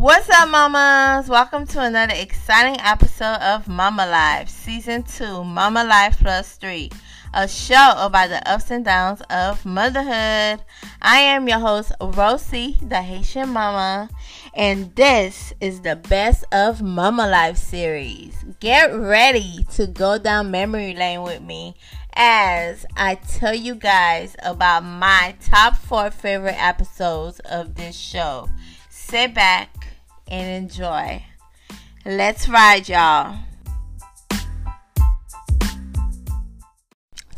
What's up, mamas? Welcome to another exciting episode of Mama Life, Season 2, Mama Life Plus 3, a show about the ups and downs of motherhood. I am your host, Rosie, the Haitian Mama, and this is the Best of Mama Life series. Get ready to go down memory lane with me as I tell you guys about my top four favorite episodes of this show. Sit back and enjoy. Let's ride, y'all.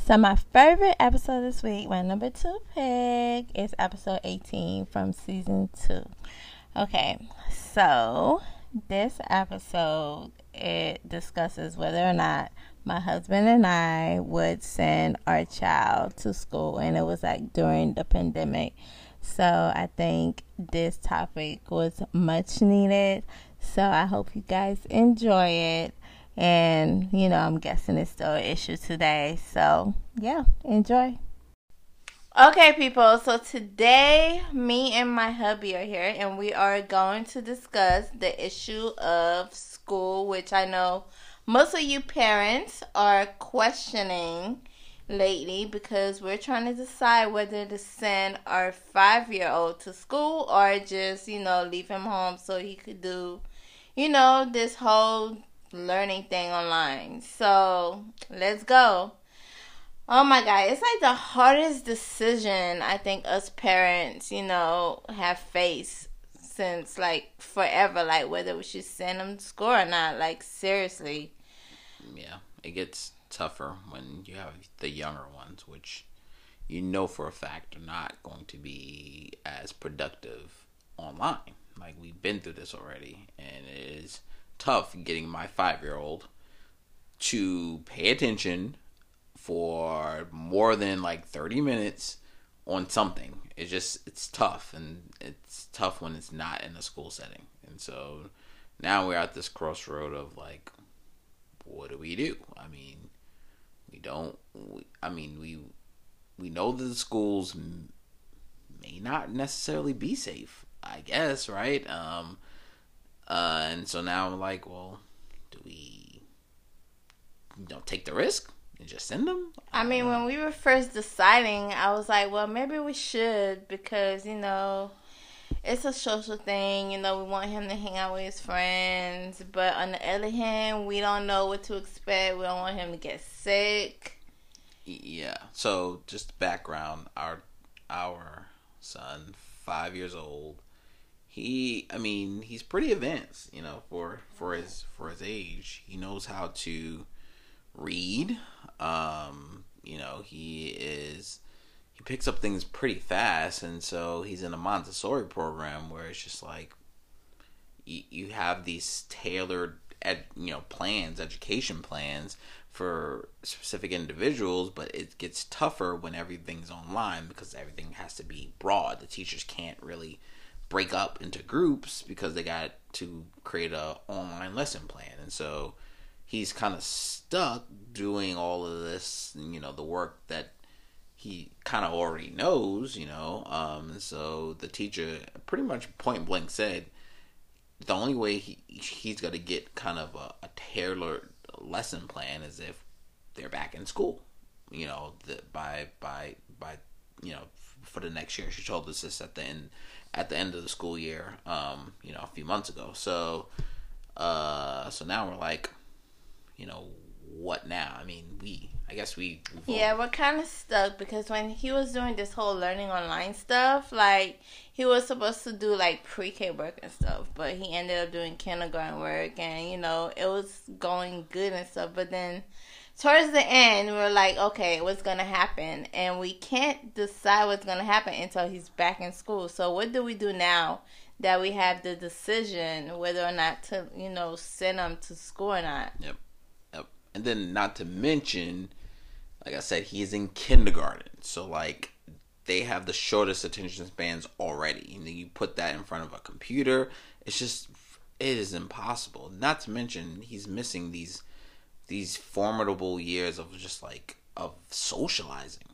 So, my favorite episode this week, my number two pick, is episode 18 from season two. Okay, so this episode it discusses whether or not my husband and I would send our child to school, and it was like during the pandemic. So I think this topic was much needed. So I hope you guys enjoy it. And, you know, I'm guessing it's still an issue today. So, yeah, enjoy. Okay, people, so today me and my hubby are here and we are going to discuss the issue of school, which I know most of you parents are questioning lately because we're trying to decide whether to send our five year old to school or just, you know, leave him home so he could do, you know, this whole learning thing online. So let's go. Oh my god, it's like the hardest decision I think us parents, you know, have faced since like forever, like whether we should send them to school or not. Like seriously. Yeah, it gets tougher when you have the younger ones, which you know for a fact are not going to be as productive online. Like we've been through this already, and it is tough getting my five year old to pay attention for more than like 30 minutes on something. It's just, it's tough, and it's tough when it's not in a school setting. And so now we're at this crossroad of like, what do we do? I don't. We, I mean, we we know that the schools may not necessarily be safe. I guess, right? Um, uh, and so now I'm like, well, do we you know take the risk and just send them? I mean, when we were first deciding, I was like, well, maybe we should because you know it's a social thing. You know, we want him to hang out with his friends, but on the other hand, we don't know what to expect. We don't want him to get sick. Yeah. So just background: our our son, five years old. He, I mean, he's pretty advanced, you know, for for his for his age. He knows how to read. Um, you know, he is he picks up things pretty fast, and so he's in a Montessori program where it's just like you, you have these tailored ed, you know plans, education plans for specific individuals, but it gets tougher when everything's online because everything has to be broad. The teachers can't really break up into groups because they got to create a online lesson plan, and so he's kind of stuck doing all of this, you know, the work that he kind of already knows, you know. Um, so the teacher pretty much point blank said the only way he he's gonna get kind of a, a tailored lesson plan is if they're back in school, you know, the, by by by you know for the next year. She told us this at the end at the end of the school year, um, you know, a few months ago. So, uh, so now we're like, you know, what now? I mean, we I guess we. Yeah, we're kind of stuck because when he was doing this whole learning online stuff, like he was supposed to do like pre-K work and stuff, but he ended up doing kindergarten work, and you know it was going good and stuff. But then towards the end, we are like, okay, what's gonna happen? And we can't decide what's gonna happen until he's back in school. So what do we do now? That we have the decision whether or not to, you know, send him to school or not. Yep. And then, not to mention, like I said, he's in kindergarten. So like they have the shortest attention spans already. And then you put that in front of a computer, it's just it is impossible. Not to mention he's missing these these formidable years of just like of socializing.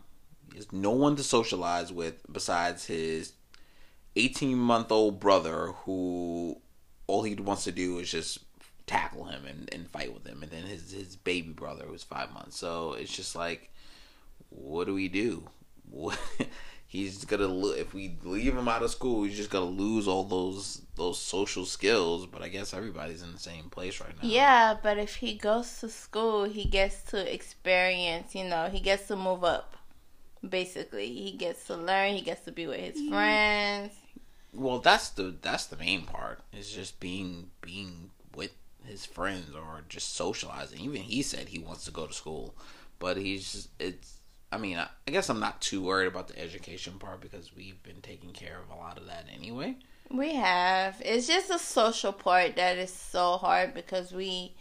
There's no one to socialize with besides his 18 month old brother who all he wants to do is just tackle him and, and fight with him, and then his his baby brother was five months. So it's just like, what do we do? What, he's gonna lo- if we leave him out of school, he's just gonna lose all those those social skills. But I guess everybody's in the same place right now. Yeah, but if he goes to school, he gets to experience, you know, he gets to move up. Basically, he gets to learn, he gets to be with his friends. Well, that's the that's the main part. Is just being being with his friends or just socializing. Even he said he wants to go to school, but he's just it's. I mean, I, I guess I'm not too worried about the education part because we've been taking care of a lot of that anyway. We have. It's just the social part that is so hard because we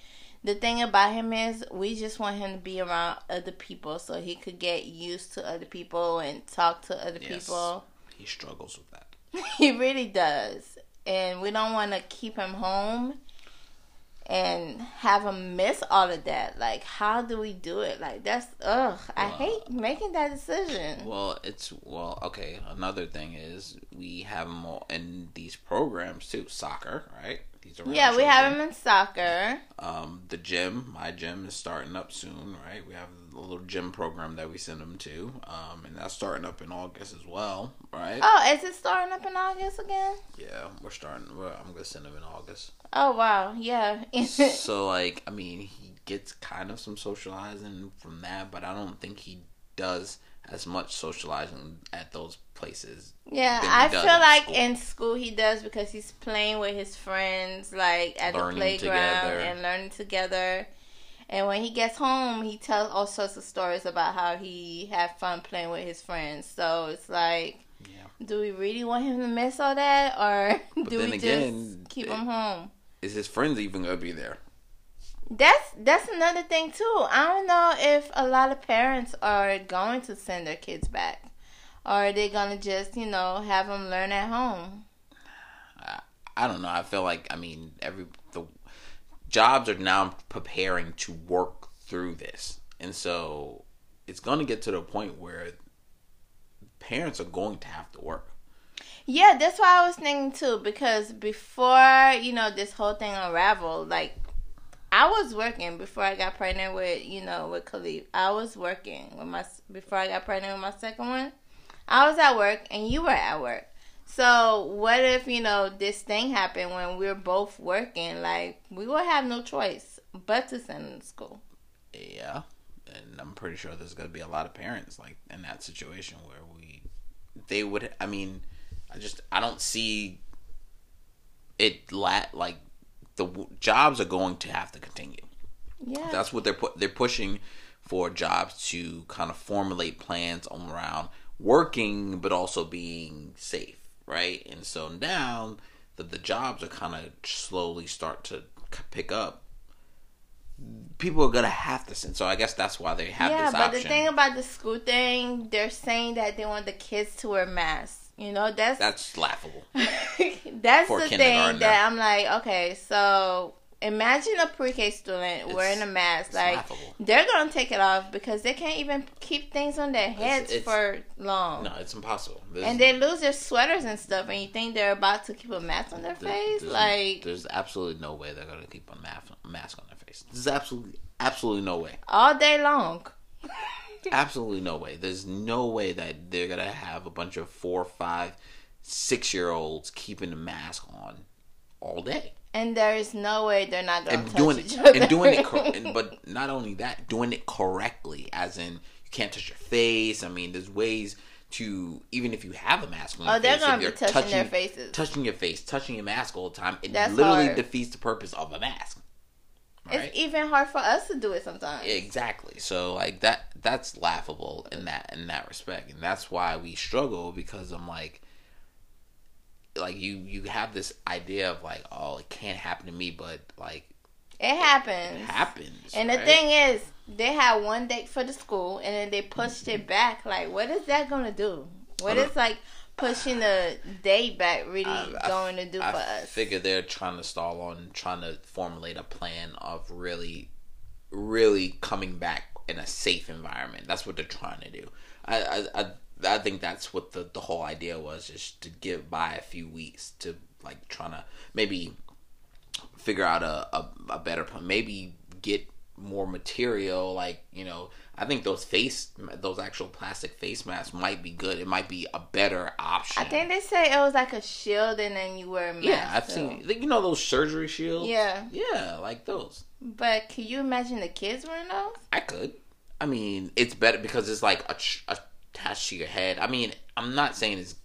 the thing about him is we just want him to be around other people so he could get used to other people and talk to other Yes. people. He struggles with that. he really does. And we don't want to keep him home and have them miss all of that. Like, how do we do it? Like, that's, ugh, I hate making that decision. Well, it's well, okay. Another thing is we have them all in these programs too. Soccer, right? Yeah, we have him in soccer. Um, the gym, my gym is starting up soon, right? We have a little gym program that we send him to, um, and that's starting up in August as well, right? Oh, is it starting up in August again? Yeah, we're starting. Well, I'm gonna send him in August. Oh, wow. Yeah. so, like, I mean, he gets kind of some socializing from that, but I don't think he does as much socializing at those places. Yeah, I feel like school. in school he does because he's playing with his friends, like at Learning the playground together. and learning together. And when he gets home, he tells all sorts of stories about how he had fun playing with his friends. So it's like, Yeah. do we really want him to miss all that, or But do we again, just keep it- him home? Is his friends even gonna be there? That's that's another thing too. I don't know if a lot of parents are going to send their kids back, or are they gonna just you know have them learn at home? I, I don't know. I feel like I mean every the jobs are now preparing to work through this, and so it's going to get to the point where parents are going to have to work. Yeah, that's what I was thinking too. Because before you know this whole thing unraveled, like I was working before I got pregnant with you know with Khalif. I was working with my before I got pregnant with my second one. I was at work and you were at work. So what if you know this thing happened when we are both working? Like we would have no choice but to send them to school. Yeah, and I'm pretty sure there's to be a lot of parents like in that situation where we they would. I mean, I just I don't see it la- like the w- jobs are going to have to continue. Yeah. That's what they're put. They're pushing for jobs to kind of formulate plans around working, but also being safe, right? And so now that the jobs are kind of slowly start to pick up, people are gonna have to send. So I guess that's why they have yeah, but option. the thing about the school thing, they're saying that they want the kids to wear masks. You know, that's that's laughable. that's the thing that I'm like, okay, so imagine a pre-K student It's- wearing a mask. it's Like laughable. they're gonna take it off because they can't even keep things on their heads it's- for long. No, it's impossible. There's, And they lose their sweaters and stuff, and you think they're about to keep a mask on their there- face? there's, Like there's absolutely no way they're gonna keep a mask mask on their face. There's absolutely absolutely no way. all day long. absolutely no way. There's no way that they're gonna have a bunch of four, five, six year olds keeping a mask on all day And there is no way they're not gonna and touch doing each it other. and doing it. Cor- and, but not only that, doing it correctly, as in you can't touch your face. I mean, there's ways to even if you have a mask on. Oh, your they're face, gonna be you're touching their faces. touching your face, touching your mask all the time. It That's literally hard. defeats the purpose of a mask. Right? It's even hard for us to do it sometimes. Exactly. So like that that's laughable in that in that respect. And that's why we struggle because I'm like like you you have this idea of like, oh, it can't happen to me, but like It happens. it happens. And the right? thing is, they had one date for the school, and then they pushed it back. Like, what is that gonna do? What I like pushing the date back really I- I- going to do I for us? I figure they're trying to stall on trying to formulate a plan of really really coming back in a safe environment. That's what they're trying to do. I I I, I think that's what the the whole idea was, just to give by a few weeks to like trying to maybe figure out a, a, a better plan. Maybe get more material like you know i think those face those actual plastic face masks might be good it might be a better option I think they say it was like a shield and then you wear a mask. yeah i've seen you know those surgery shields Yeah. yeah like those But can you imagine the kids wearing those? i could i mean it's better because it's like a, attached to your head i mean i'm not saying it's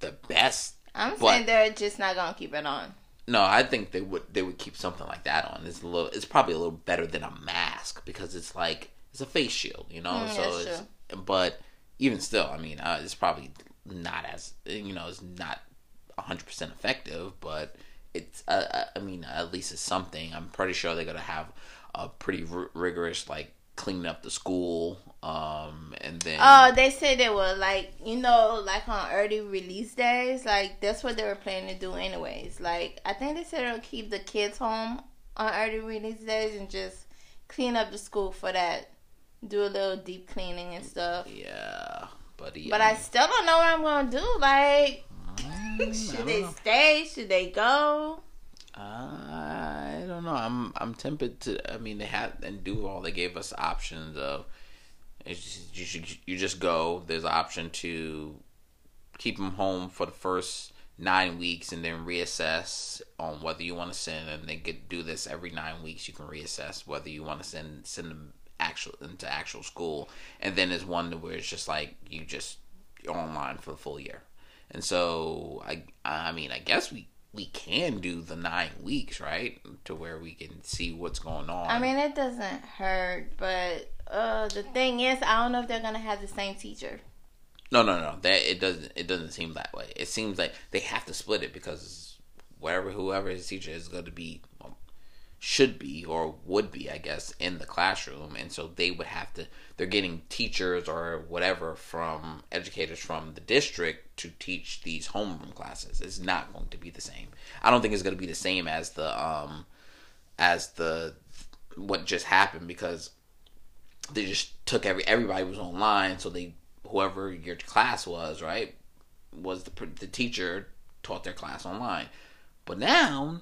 the best I'm saying they're just not gonna keep it on. No, I think they would they would keep something like that on. It's a little it's probably a little better than a mask because it's like it's a face shield, you know. Mm, so it's but even still, I mean, uh, it's probably not as you know, it's not 100% effective, but it's uh, uh, I mean, at least it's something. I'm pretty sure they're going to have a pretty r- rigorous like cleaning up the school um and then Oh, they said they were like you know, like on early release days, like that's what they were planning to do anyways. Like I think they said they'll keep the kids home on early release days and just clean up the school for that. Do a little deep cleaning and stuff. yeah, but yeah, But I still don't know what I'm gonna do. Like, Mm, should they know. stay? Should they go? I don't know. I'm I'm tempted to. I mean, they had and do all. They gave us options of. Just, you should you just go. There's an option to keep them home for the first nine weeks and then reassess on whether you want to send. And they could do this every nine weeks. You can reassess whether you want to send send them actual into actual school. And then there's one where it's just like you just you're online for the full year. And so I I mean I guess we we can do the nine weeks right to where we can see what's going on. I mean, it doesn't hurt, but uh, the thing is, I don't know if they're gonna have the same teacher. no no no that it doesn't it doesn't seem that way. It seems like they have to split it because whatever whoever his teacher is going to be should be or would be I guess in the classroom, and so they would have to. They're getting teachers or whatever from educators from the district to teach these homeroom classes. It's not going to be the same. I don't think it's going to be the same as the um as the what just happened because they just took every everybody was online, so they whoever your class was right was the the teacher taught their class online, but now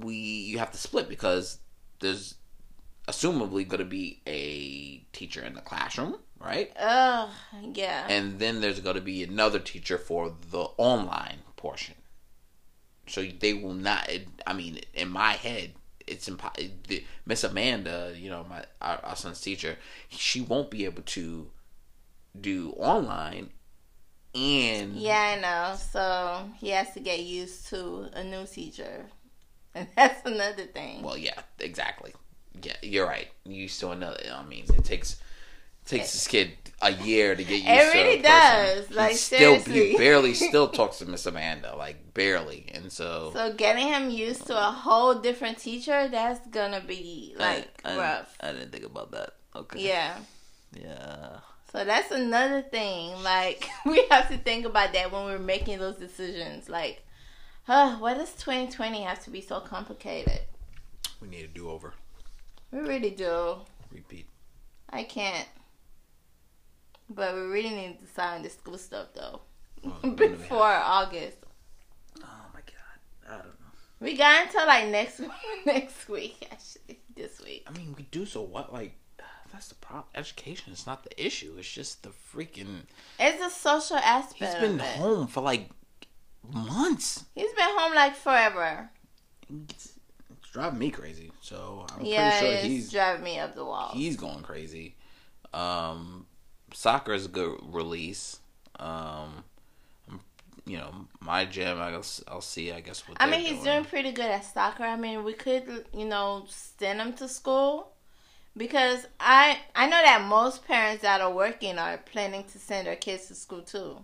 we you have to split because there's assumably going to be a teacher in the classroom, right? Ugh, yeah. And then there's going to be another teacher for the online portion. So they will not. I mean, in my head, it's impossible. Miss Amanda, you know, my our, our son's teacher, she won't be able to do online. And yeah, I know. So he has to get used to a new teacher, and that's another thing. well, yeah, exactly. Yeah, you're right. You still another. I mean, it takes takes this kid a year to get used to. It to. really a person. does. He Like, still, he barely still talks to Miss Amanda, like barely, and so. So getting him used to a whole different teacher, that's gonna be like I, I, rough. I didn't think about that. Okay. Yeah. Yeah. So that's another thing. Like we have to think about that when we're making those decisions. Like, huh, why does 2020 have to be so complicated? We need a do over. We really do. Repeat. I can't. But we really need to sign the school stuff though Well, when do we before August. Oh my god. I don't know. We got until like next next week actually. This week. I mean, we do so what? Like, that's the problem. Education is not the issue. It's just the freaking. It's a social aspect. He's been of it. home for like months. He's been home like forever. It's, it's driving me crazy. So I'm yeah, pretty sure he's driving me up the wall. he's going crazy. Um, soccer is a good release. Um, you know, my gym. I guess I'll see. I guess what I mean, he's doing. doing pretty good at soccer. I mean, we could, you know, send him to school because I I know that most parents that are working are planning to send their kids to school too.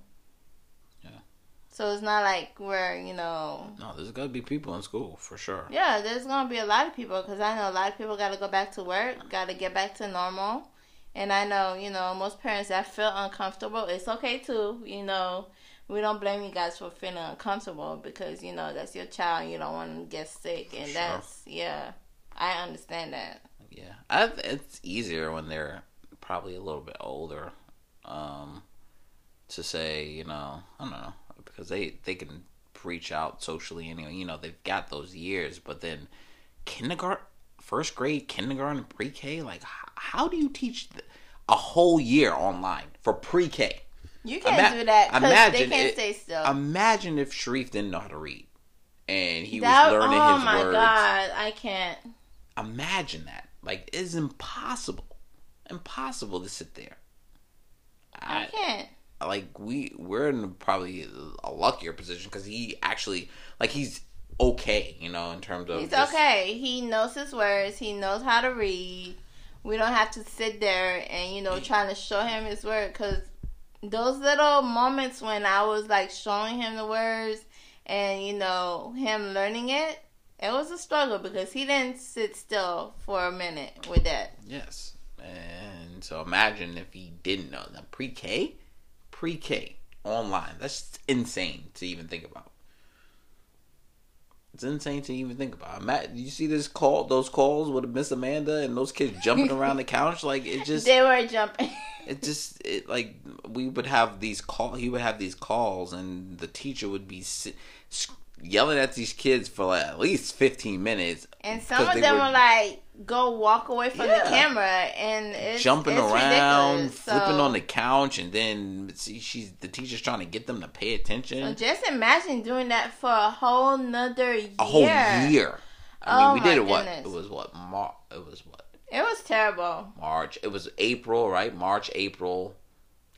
So it's not like we're, you know, No, there's to be people in school for sure. yeah, there's gonna be a lot of people because I know a lot of people got to go back to work, got to get back to normal, and I know, you know, most parents that feel uncomfortable, it's okay too, you know. We don't blame you guys for feeling uncomfortable because you know that's your child. and You don't want to get sick, and Sure. that's yeah. I understand that. Yeah, I, it's easier when they're probably a little bit older, um, to say you know I don't know because they they can reach out socially anyway. You know, they've got those years, but then kindergarten, first grade, kindergarten, pre-K, like h- how do you teach a whole year online for pre-K? You can't Ima- do that because they can't it- stay still. Imagine if Sharif didn't know how to read and he that, was learning oh his words. Oh my god, I can't. Imagine that. Like it's impossible. Impossible to sit there. I can't. Like we we're in probably a luckier position because he actually like he's okay, you know, in terms of He's just- okay. He knows his words. He knows how to read. We don't have to sit there and you know trying to show him his word because those little moments when I was like showing him the words and you know him learning it, it was a struggle because he didn't sit still for a minute with that. Yes, and so imagine if he didn't know the pre-K, pre-K online. That's insane to even think about. It's insane to even think about. Matt, you see this call, those calls with Miss Amanda and those kids jumping around the couch? Like it just, They were jumping. it just, it like we would have these call. He would have these calls, and the teacher would be si- yelling at these kids for like at least fifteen minutes. And some of them were- were like, go walk away from Yeah. the camera, and it's jumping it's around, ridiculous. flipping on the couch, and then see, she's the teacher's trying to get them to pay attention. So just imagine doing that for a whole nother year. a whole year. I mean, Oh we did it. What goodness. it was? What Mar? It was what It was terrible. March? It was April, right? March, April,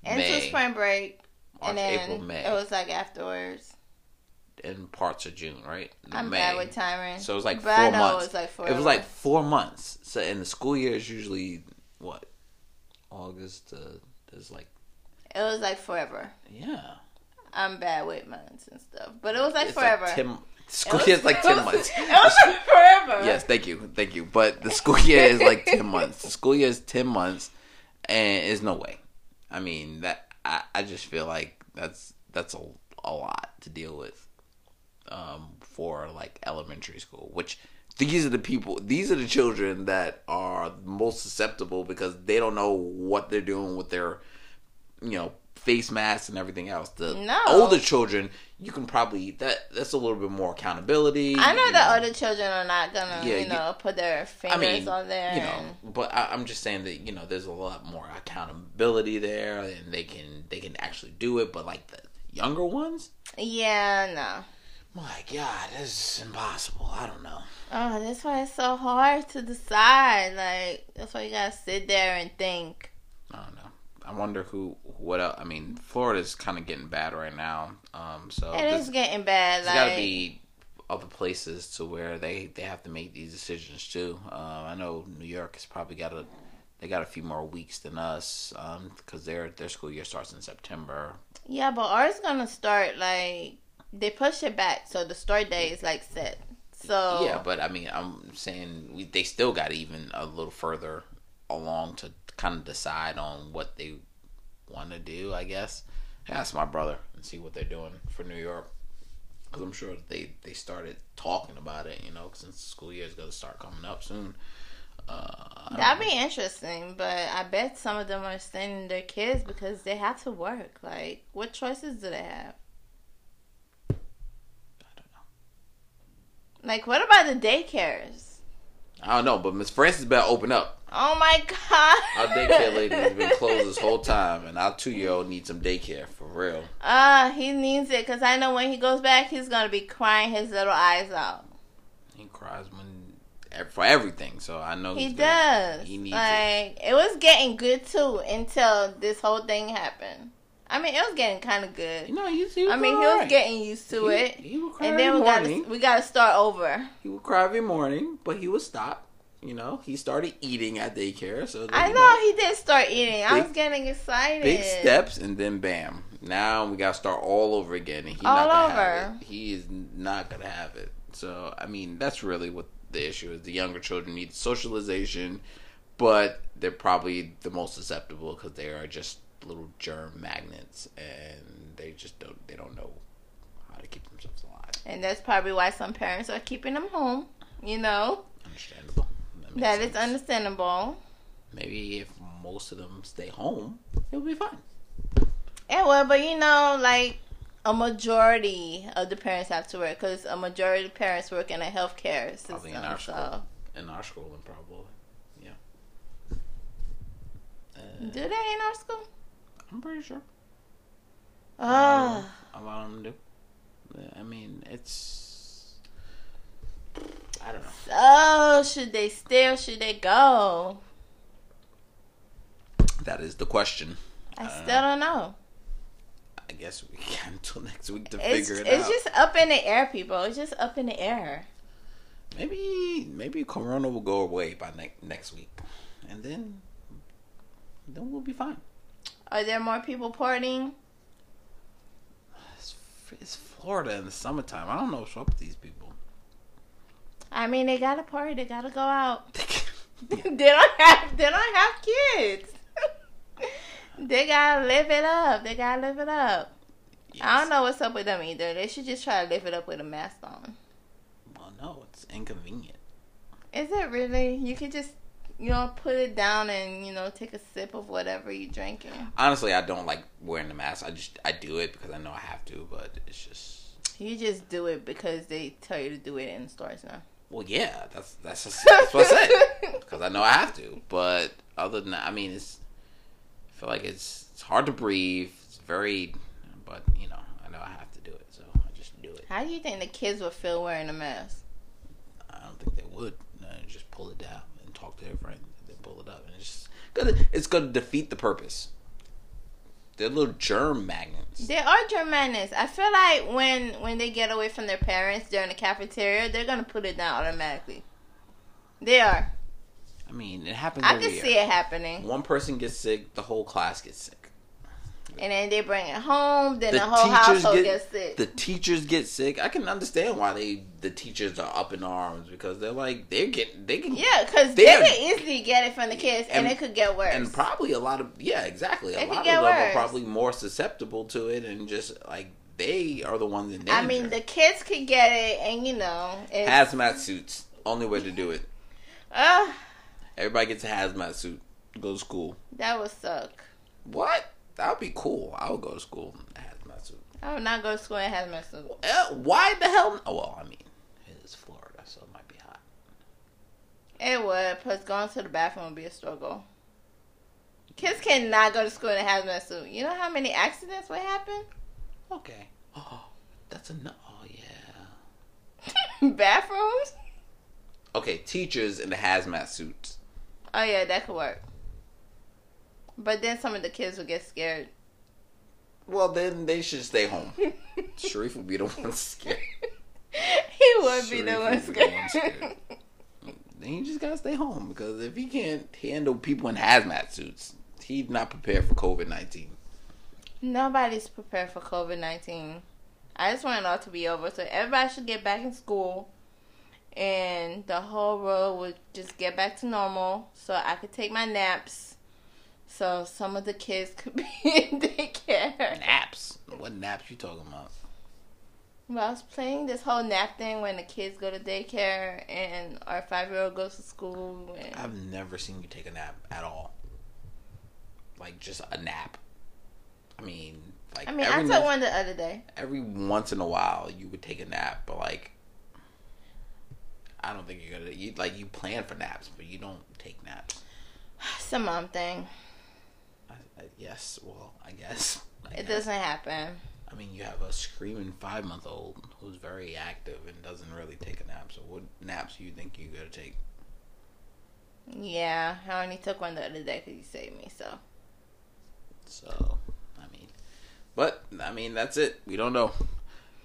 Into May, spring break, March, and then April, May, it was like afterwards. And parts of June, right? I'm May. bad with timing. So it was like but four months. It was like four. It was like four months. So, and the school year is usually what August to is like it was like forever. yeah. I'm bad with months and stuff, but it was like It's forever. Like 10, school year is like ten was- months. It was like forever. Yes, thank you, thank you. But the school year is like ten months. The school year is ten months, and there's no way. I mean that I, I just feel like that's that's a, a lot to deal with, um, for like elementary school. Which these are the people, these are the children that are most susceptible because they don't know what they're doing with their, you know, face masks and everything else. The No. older children, you can probably that that's a little bit more accountability. I know you the other children are not gonna, Yeah, you you- know, put their fingers I mean, on there. you know, but I, I'm just saying that you know, there's a lot more accountability there, and they can they can actually do it. But like the younger ones, yeah, no. My God, this is impossible. I don't know. Oh, that's why it's so hard to decide. Like that's why you gotta sit there and think. I don't know. I wonder who what else. I mean, Florida's kind of getting bad right now. Um, so It is getting bad. there's Like got to be other places to where they they have to make these decisions too. Um, I know New York has probably got a they got a few more weeks than us because their their school year starts in September. yeah, but ours gonna start like they push it back, so the start day is like set. So Yeah, but I mean, I'm saying we, they still got even a little further along to kind of decide on what they want to do. I guess ask my brother and see what they're doing for New York because I'm sure they they started talking about it. You know, since the school year is going to start coming up soon. Uh, That'd know. be interesting, but I bet some of them are sending their kids because they have to work. Like, what choices do they have? I don't know. Like, what about the daycares? I don't know, but Miss Francis better open up. Oh my god! Our daycare lady has been closed this whole time, and our two year old needs some daycare for real. Uh, he needs it because I know when he goes back, he's gonna be crying his little eyes out. He cries when for everything, so I know He he's gonna- does. He needs it. like it was getting good too until this whole thing happened. I mean, it was getting kind of good. You know, he, he was I mean, he doing was getting used to He- it, He would cry and every then we morning. got we got to start over. He would cry every morning, but he would stop. You know, he started eating at daycare, so I you know he did start eating. I was getting excited. big steps, and then bam. Now we gotta start all over again, and he All not gonna have over. it. He is not gonna have it. So I mean, that's really what the issue is. The younger children need socialization, but they're probably the most susceptible because they are just little germ magnets, and they just don't they don't know how to keep themselves alive. And that's probably why some parents are keeping them home. You know, Understandable. makes that is understandable. Maybe if most of them stay home, it'll be fine. Yeah, well, but you know, like a majority of the parents have to work because a majority of parents work in a healthcare system. Probably in our so, school. In our school, and probably, yeah. Uh, do they in our school? I'm pretty sure. Oh, A lot of them do. I mean, it's. I don't know. so should they stay or should they go? That is the question. I Uh, still don't know. I guess we can until next week to It's, figure it it's out. It's just up in the air, people. It's just up in the air. Maybe maybe Corona will go away by ne- next week, and then then we'll be fine. Are there more people partying? It's, it's Florida in the summertime. I don't know what's up with these people. I mean, they gotta party. They gotta go out. they don't have. They don't have kids. they gotta live it up. They gotta live it up. I don't know what's up with them either. They should just try to live it up with a mask on. Well, no, it's inconvenient. Is it really? You could just, you know, put it down and you know take a sip of whatever you're drinking. Honestly, I don't like wearing the mask. I just I do it because I know I have to, but it's just You just do it because they tell you to do it in stores now. well, yeah, that's that's just, that's what I said because I know I have to. But other than that, I mean, it's I feel like it's it's hard to breathe. It's very, but you know, I know I have to do it, so I just do it. How do you think the kids would feel wearing a mask? I don't think they would. No, just pull it down and talk to their friend, and then pull it up, and it's gonna defeat the purpose. They're little germ magnets. They are germ magnets. I feel like when when they get away from their parents during the cafeteria, they're gonna put it down automatically. They are. I mean, it happens. I can year. see it happening. One person gets sick, the whole class gets sick. And then they bring it home, then The the, whole household get- gets sick. The teachers get sick. I can understand why they the teachers are up in arms because they're like they're getting they can yeah, because They are- easily get it from the kids, and, and- it could get worse. and probably a lot of yeah exactly a It lot of them are probably more susceptible to it and just like they are the ones in danger. I mean, the kids could get it, and you know, hazmat suits only way to do it. uh, Everybody gets a hazmat suit. Go to school. that would suck. What? That would be cool. I would go to school in a hazmat suit. I would not go to school and have my suit. Uh, why the hell? Oh, well, I mean, it is Florida, so it might be hot. It would, plus going to the bathroom would be a struggle. Kids cannot go to school in a hazmat suit. You know how many accidents would happen? Okay. Oh, that's enough. Oh, yeah. Bathrooms? Okay, teachers in the hazmat suits. Oh yeah, that could work. But then some of the kids would get scared. Well, then they should stay home. Sharif would be the one scared. he would be the one would be the one scared. scared. Then you just gotta stay home because if he can't handle people in hazmat suits, he's not prepared for COVID nineteen. Nobody's prepared for COVID nineteen. I just want it all to be over, so everybody should get back in school, and the whole world would just get back to normal, so I could take my naps. So some of the kids could be in daycare. Naps? What naps you talking about? Well, I was playing this whole nap thing when the kids go to daycare and our five year old goes to school. And I've never seen you take a nap at all. Like just a nap. I mean, like I mean, I took no- one the other day. every once in a while you would take a nap, but like I don't think you're gonna you like you plan for naps, but you don't take naps. It's a mom thing. Yes, well, I guess I It guess. doesn't happen. I mean, you have a screaming five month old who's very active and doesn't really take a nap. So, what naps do you think you're gonna take? Yeah, I only took one the other day because you saved me. So So, I mean, but I mean, that's it. We don't know.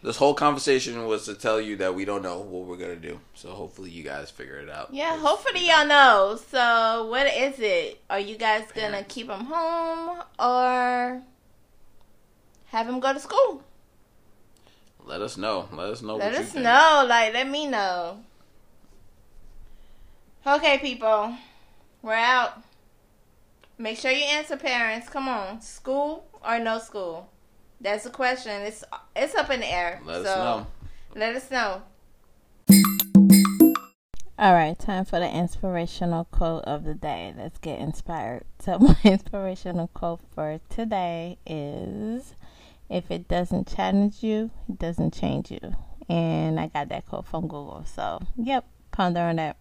This whole conversation was to tell you that we don't know what we're gonna do. So, hopefully, you guys figure it out. Yeah, hopefully y'all know. So what is it? Are you guys gonna keep them home or have them go to school? Let us know. Let us know. Let what you us know. Like, let me know. Okay, people. We're out. Make sure you answer, parents. Come on. School or no school? That's the question. It's it's up in the air. Let so us know. Let us know. All right, time for the inspirational quote of the day. Let's get inspired. So, my inspirational quote for today is If it doesn't challenge you, it doesn't change you. And I got that quote from Google. So, yep, ponder on that.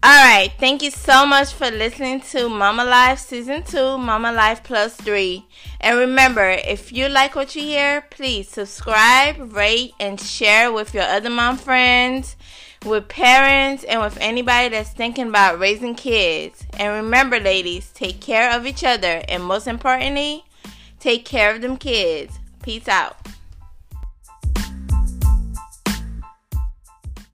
All right, thank you so much for listening to Mama Life Season 2, Mama Life Plus 3. And remember, if you like what you hear, please subscribe, rate, and share with your other mom friends, with parents, and with anybody that's thinking about raising kids. And remember, ladies, take care of each other, and most importantly, take care of them kids. Peace out.